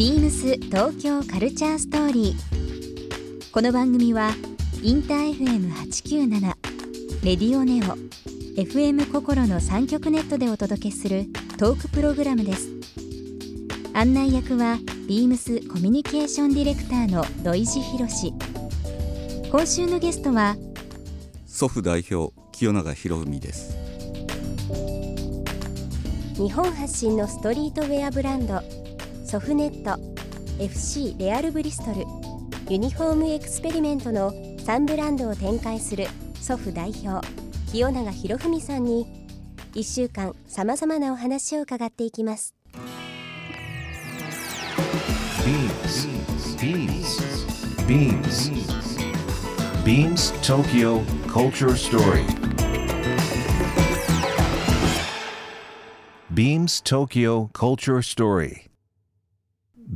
ビームス東京カルチャーストーリー。この番組はインター FM897 レディオネオ FM 心の三極ネットでお届けするトークプログラムです。案内役はビームスコミュニケーションディレクターの土井博志。今週のゲストは祖父代表清永博文です日本発信のストリートウェアブランドソフネット FC レアルブリストルユニフォームエクスペリメントの3ブランドを展開する祖父代表清永博文さんに1週間さまざまなお話を伺っていきます。Beams Beams Tokyo Culture Story. Beams Tokyo Culture Story.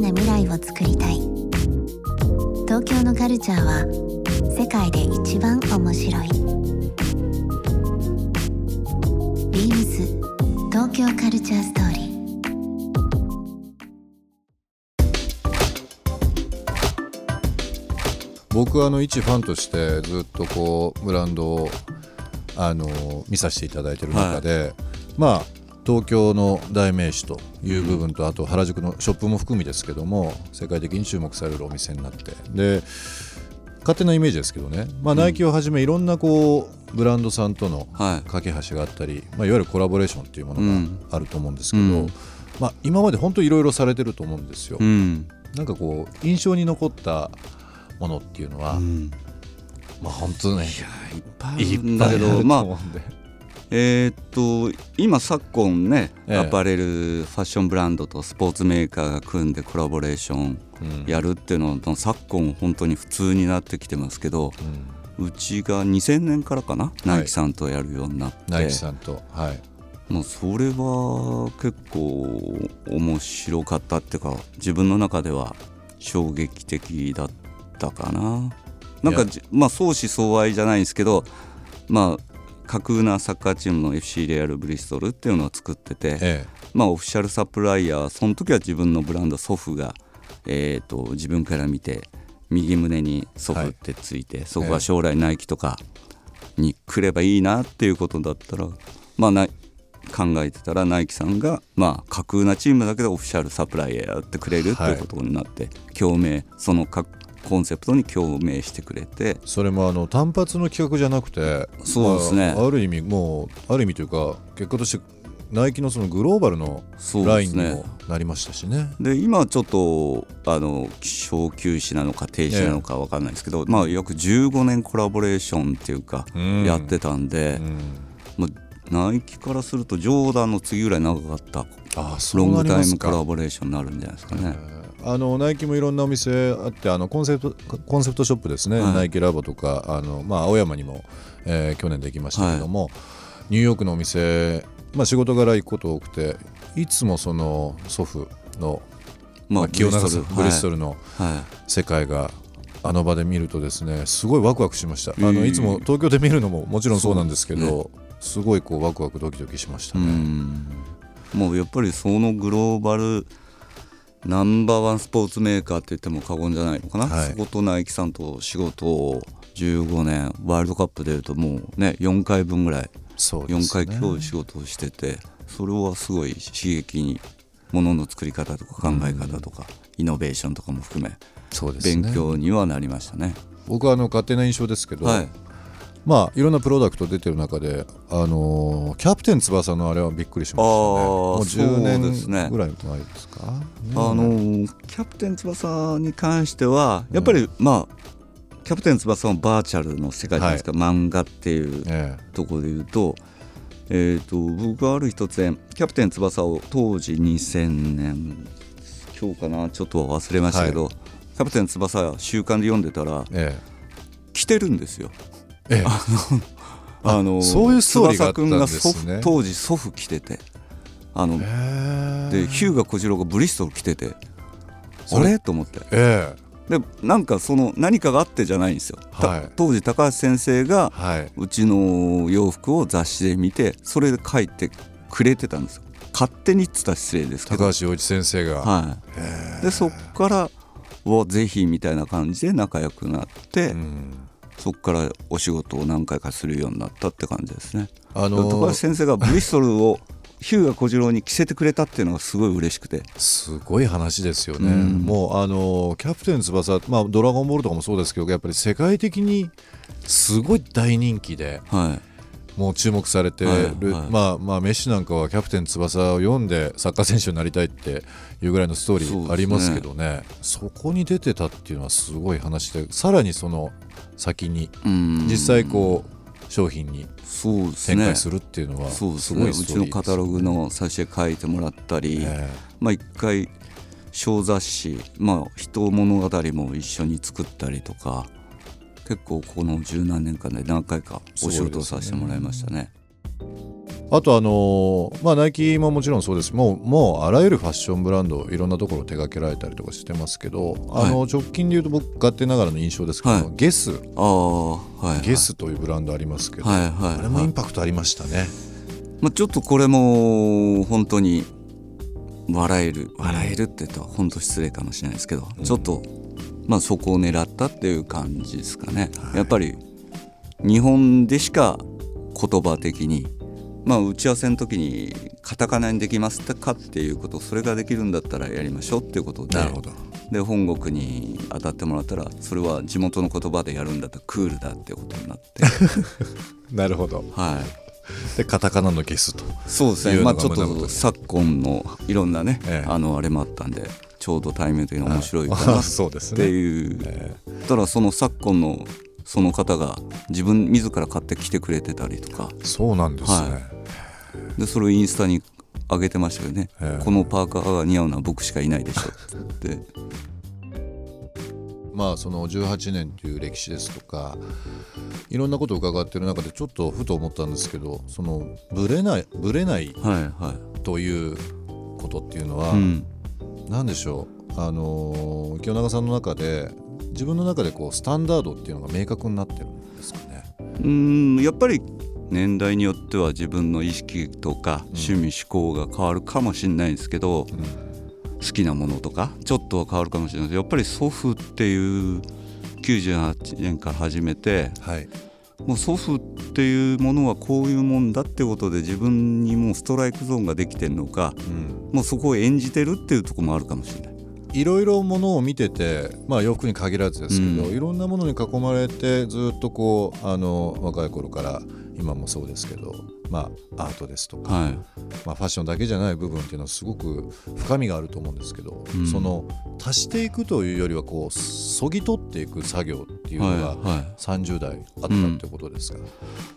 な未来をつくりたい。東京のカルチャーは世界で一番面白い。ビームス東京カルチャーストーリー。僕はあの一ファンとしてずっとこうブランドをあの見させていただいてる中で、はい、まあ東京の代名詞という部分と、あと原宿のショップも含みですけども世界的に注目されるお店になって。で勝手なイメージですけどね、まあ、ナイキをはじめいろんなこうブランドさんとの架け橋があったり、まあ、いわゆるコラボレーションっていうものがあると思うんですけど、うん、まあ、今まで本当いろいろされてると思うんですよ。うん、なんかこう印象に残ったものっていうのは、うん、まあ本当ねいっぱいあるんだけどまあえー、っと今昨今ね、ええ、アパレルファッションブランドとスポーツメーカーが組んでコラボレーションやるっていうのは、うん、昨今本当に普通になってきてますけど、うん、うちが2000年からかな、はい、ナイキさんとやるようになって。ナイキさんとはい。もうそれは結構面白かったっていうか自分の中では衝撃的だっったかな。なんかまあ相思相愛じゃないんですけどまあ架空なサッカーチームの FC レアル・ブリストルっていうのを作ってて、ええ、まあオフィシャルサプライヤーその時は自分のブランド祖父が、えーと、自分から見て右胸に祖父ってついて、はい、そこは将来ナイキとかに来ればいいなっていうことだったらまあ考えてたらナイキさんが、まあ、架空なチームだけでオフィシャルサプライヤーやってくれるっていうことになって、はい、共鳴そのコンセプトに共鳴してくれて。それもあの単発の企画じゃなくてそうですね、まあ、ある意味もうある意味というか結果としてナイキのそのグローバルのラインにもなりましたしね。で、ね、今ちょっとあの小休止なのか停止なのか分かんないですけど、まあ約15年コラボレーションっていうかやってたんで、うん、ナイキからするとジョーダンの次ぐらい長かったロングタイムコラボレーションになるんじゃないですかね。あのナイキもいろんなお店あってあのコンセプトコンセプトショップですね、はい、ナイキラボとかあの、まあ、青山にも、えー、去年できましたけども、はい、ニューヨークのお店、まあ、仕事柄行くこと多くていつもその祖父の、まあ、清永ブリストル。の世界が、あの場で見るとですねすごいワクワクしました、あのいつも東京で見るのももちろんそうなんですけど、ね、すごいこうワクワクドキドキしましたね。もうやっぱりそのグローバルナンバーワンスポーツメーカーって言っても過言じゃないのかな、はい、そことナイキさんと仕事を15年ワールドカップでいうともうね4回分ぐらいそう、ね、4回今日仕事をしててそれはすごい刺激にものの作り方とか考え方とか、イノベーションとかも含めそうです、ね、勉強にはなりましたね。僕はあの勝手な印象ですけど、はい、まあいろんなプロダクト出てる中で、あのー、キャプテン翼のあれはびっくりしましたね。もう10年ぐらい前ですか、ね、あのー、キャプテン翼に関してはやっぱり、うん、まあキャプテン翼のバーチャルの世界じゃないですか、はい、漫画っていうところでいうと,、えーと、僕はある一つキャプテン翼を当時2000年今日かな？ちょっと忘れましたけど、キャプテン翼週刊で読んでたらえ着てるんですよええ。えあのそういうストーリーがあったんですね。当時祖父着てて。あのでヒューガ小次郎がブリストル着てて。あれ？と思って。ええ。でなんかその何かがあってじゃないんですよ、たはい。当時高橋先生がはい。うちの洋服を雑誌で見てそれで書いてくれてたんですよ。勝手にっつったら失礼ですけど。高橋陽一先生が、はい、でそっからをぜひみたいな感じで仲良くなって、うんそっからお仕事を何回かするようになったって感じですね。あ高橋の先生がブリストルをヒューガ小次郎に着せてくれたっていうのがすごい嬉しくて。すごい話ですよね、うん。もうあのキャプテン翼、まあ、ドラゴンボールとかもそうですけどやっぱり世界的にすごい大人気ではいもう注目されてる、はいはい。まあまあメッシなんかはキャプテン翼を読んでサッカー選手になりたいっていうぐらいのストーリーありますけどね。そこに出てたっていうのはすごい話でさらにその先にうん。実際こう商品に展開するっていうのはすすね。うごいストーリーちのカタログの挿絵書いてもらったり、え。まあ一回小雑誌まあ人物語も一緒に作ったりとか結構この十何年間で何回かお仕事をさせてもらいましたね。あとあのーまあナイキももちろんそうです。もうもうあらゆるファッションブランドいろんなところ手掛けられたりとかしてますけど、あの直近で言うと僕勝手ながらの印象ですけど、はい。ゲス。ああはい、はい、ゲスというブランドありますけど、はいはい、あれもインパクトありましたね。まあ、ちょっとこれも本当に笑える。笑えるって言ったら本当失礼かもしれないですけど、ちょっとまあそこを狙ったっていう感じですかね、やっぱり日本でしか言葉的にまあ打ち合わせの時にカタカナにできますかっていうことそれができるんだったらやりましょうっていうことでなるほど。で本国に当たってもらったらそれは地元の言葉でやるんだったらクールだってことになって。なるほど。はい。でカタカナのゲスと。そうですね。まあちょっと昨今のいろんなね、ええ。あのあれもあったんでちょうど対面的に面白いかなってねいう、ただその昨今のその方が自分自ら買ってきてくれてたりとか。そうなんですね、はでそれをインスタに上げてましたよね、ええ。このパーカーが似合うのは僕しかいないでしょって。まあその18年という歴史ですとかいろんなことを伺ってる中でちょっとふと思ったんですけどそのブレないブレないはいはということっていうのは、い、うん、何でしょう。あのー清永さんの中で自分の中でこうスタンダードっていうのが明確になってるんですかね。うんやっぱり年代によっては自分の意識とか趣味思考が変わるかもしれないんですけど、好きなものとかちょっとは変わるかもしれないです。やっぱり祖父っていう98年から始めてはい、もう祖父っていうものはこういうもんだってことで自分にもうストライクゾーンができてるのかうん、もうそこを演じてるっていうところもあるかもしれない。いろいろものを見てて、まあ、洋服に限らずですけど、うんいろんなものに囲まれてずっとこうあの若い頃から今もそうですけど、まあ、アートですとか、はい。まあ、ファッションだけじゃない部分っていうのはすごく深みがあると思うんですけど、うん。その足していくというよりはこうそぎ取っていく作業っていうのがはいはい。30代あったってことですか、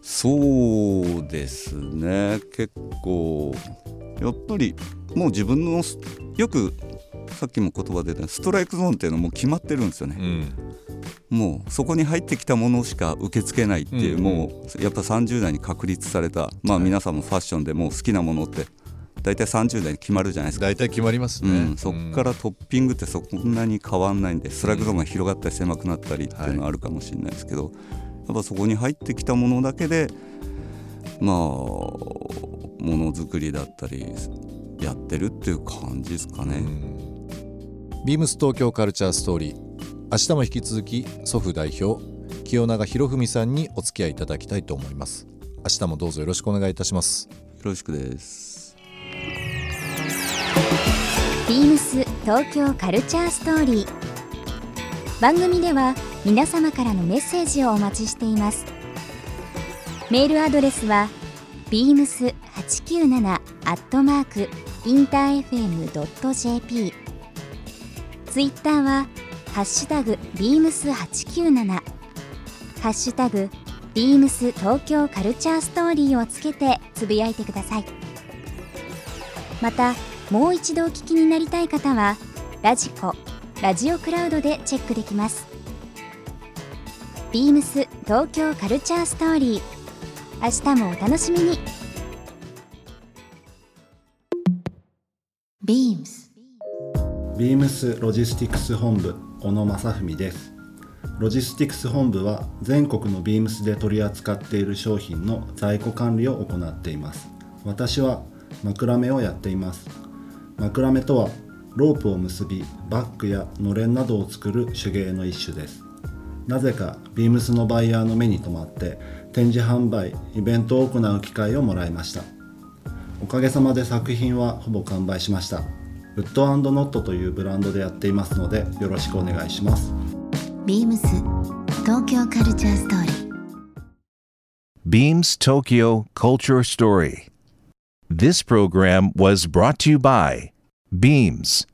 そうですね。結構やっぱりもう自分のスよくさっきも言葉出たストライクゾーンっていうのはもう決まってるんですよね、うんもうそこに入ってきたものしか受け付けないっていう、うんもうやっぱ30代に確立されたまあ皆さんもファッションでもう好きなものって大体30代に決まるじゃないですか、大体決まりますね、うん、そこからトッピングってそんなに変わんないんでストライクゾーンが広がったり狭くなったりっていうのはあるかもしれないですけど、やっぱそこに入ってきたものだけでまあものづくりだったりやってるっていう感じですかね。ビームス東京カルチャーストーリー明日も引き続き祖父代表清永博文さんにお付き合いいただきたいと思います。明日もどうぞよろしくお願いいたします。よろしくです。ビームス東京カルチャーストーリー。番組では皆様からのメッセージをお待ちしています。メールアドレスは beams897 アットマークインター FM.jp ツイッターはハッシュタグ beams897 ハッシュタグビームス東京カルチャーストーリーをつけてつぶやいてください。またもう一度お聞きになりたい方はラジコラジオクラウドでチェックできます。ビームス東京カルチャーストーリー。明日もお楽しみに。ビームス。ビームスロジスティクス本部小野正文です。ロジスティクス本部は全国のビームスで取り扱っている商品の在庫管理を行っています。私は枕目をやっています。枕目とはロープを結びバッグやのれんなどを作る手芸の一種です。なぜかビームスのバイヤーの目に留まって展示販売イベントを行う機会をもらいました。おかげさまで作品はほぼ完売しました。ウッドノットというブランドでやっていますのでよろしくお願いします。ビームス東京カルチャーストーリー。ビームス東京カルチャーストーリー This program was brought to by Beams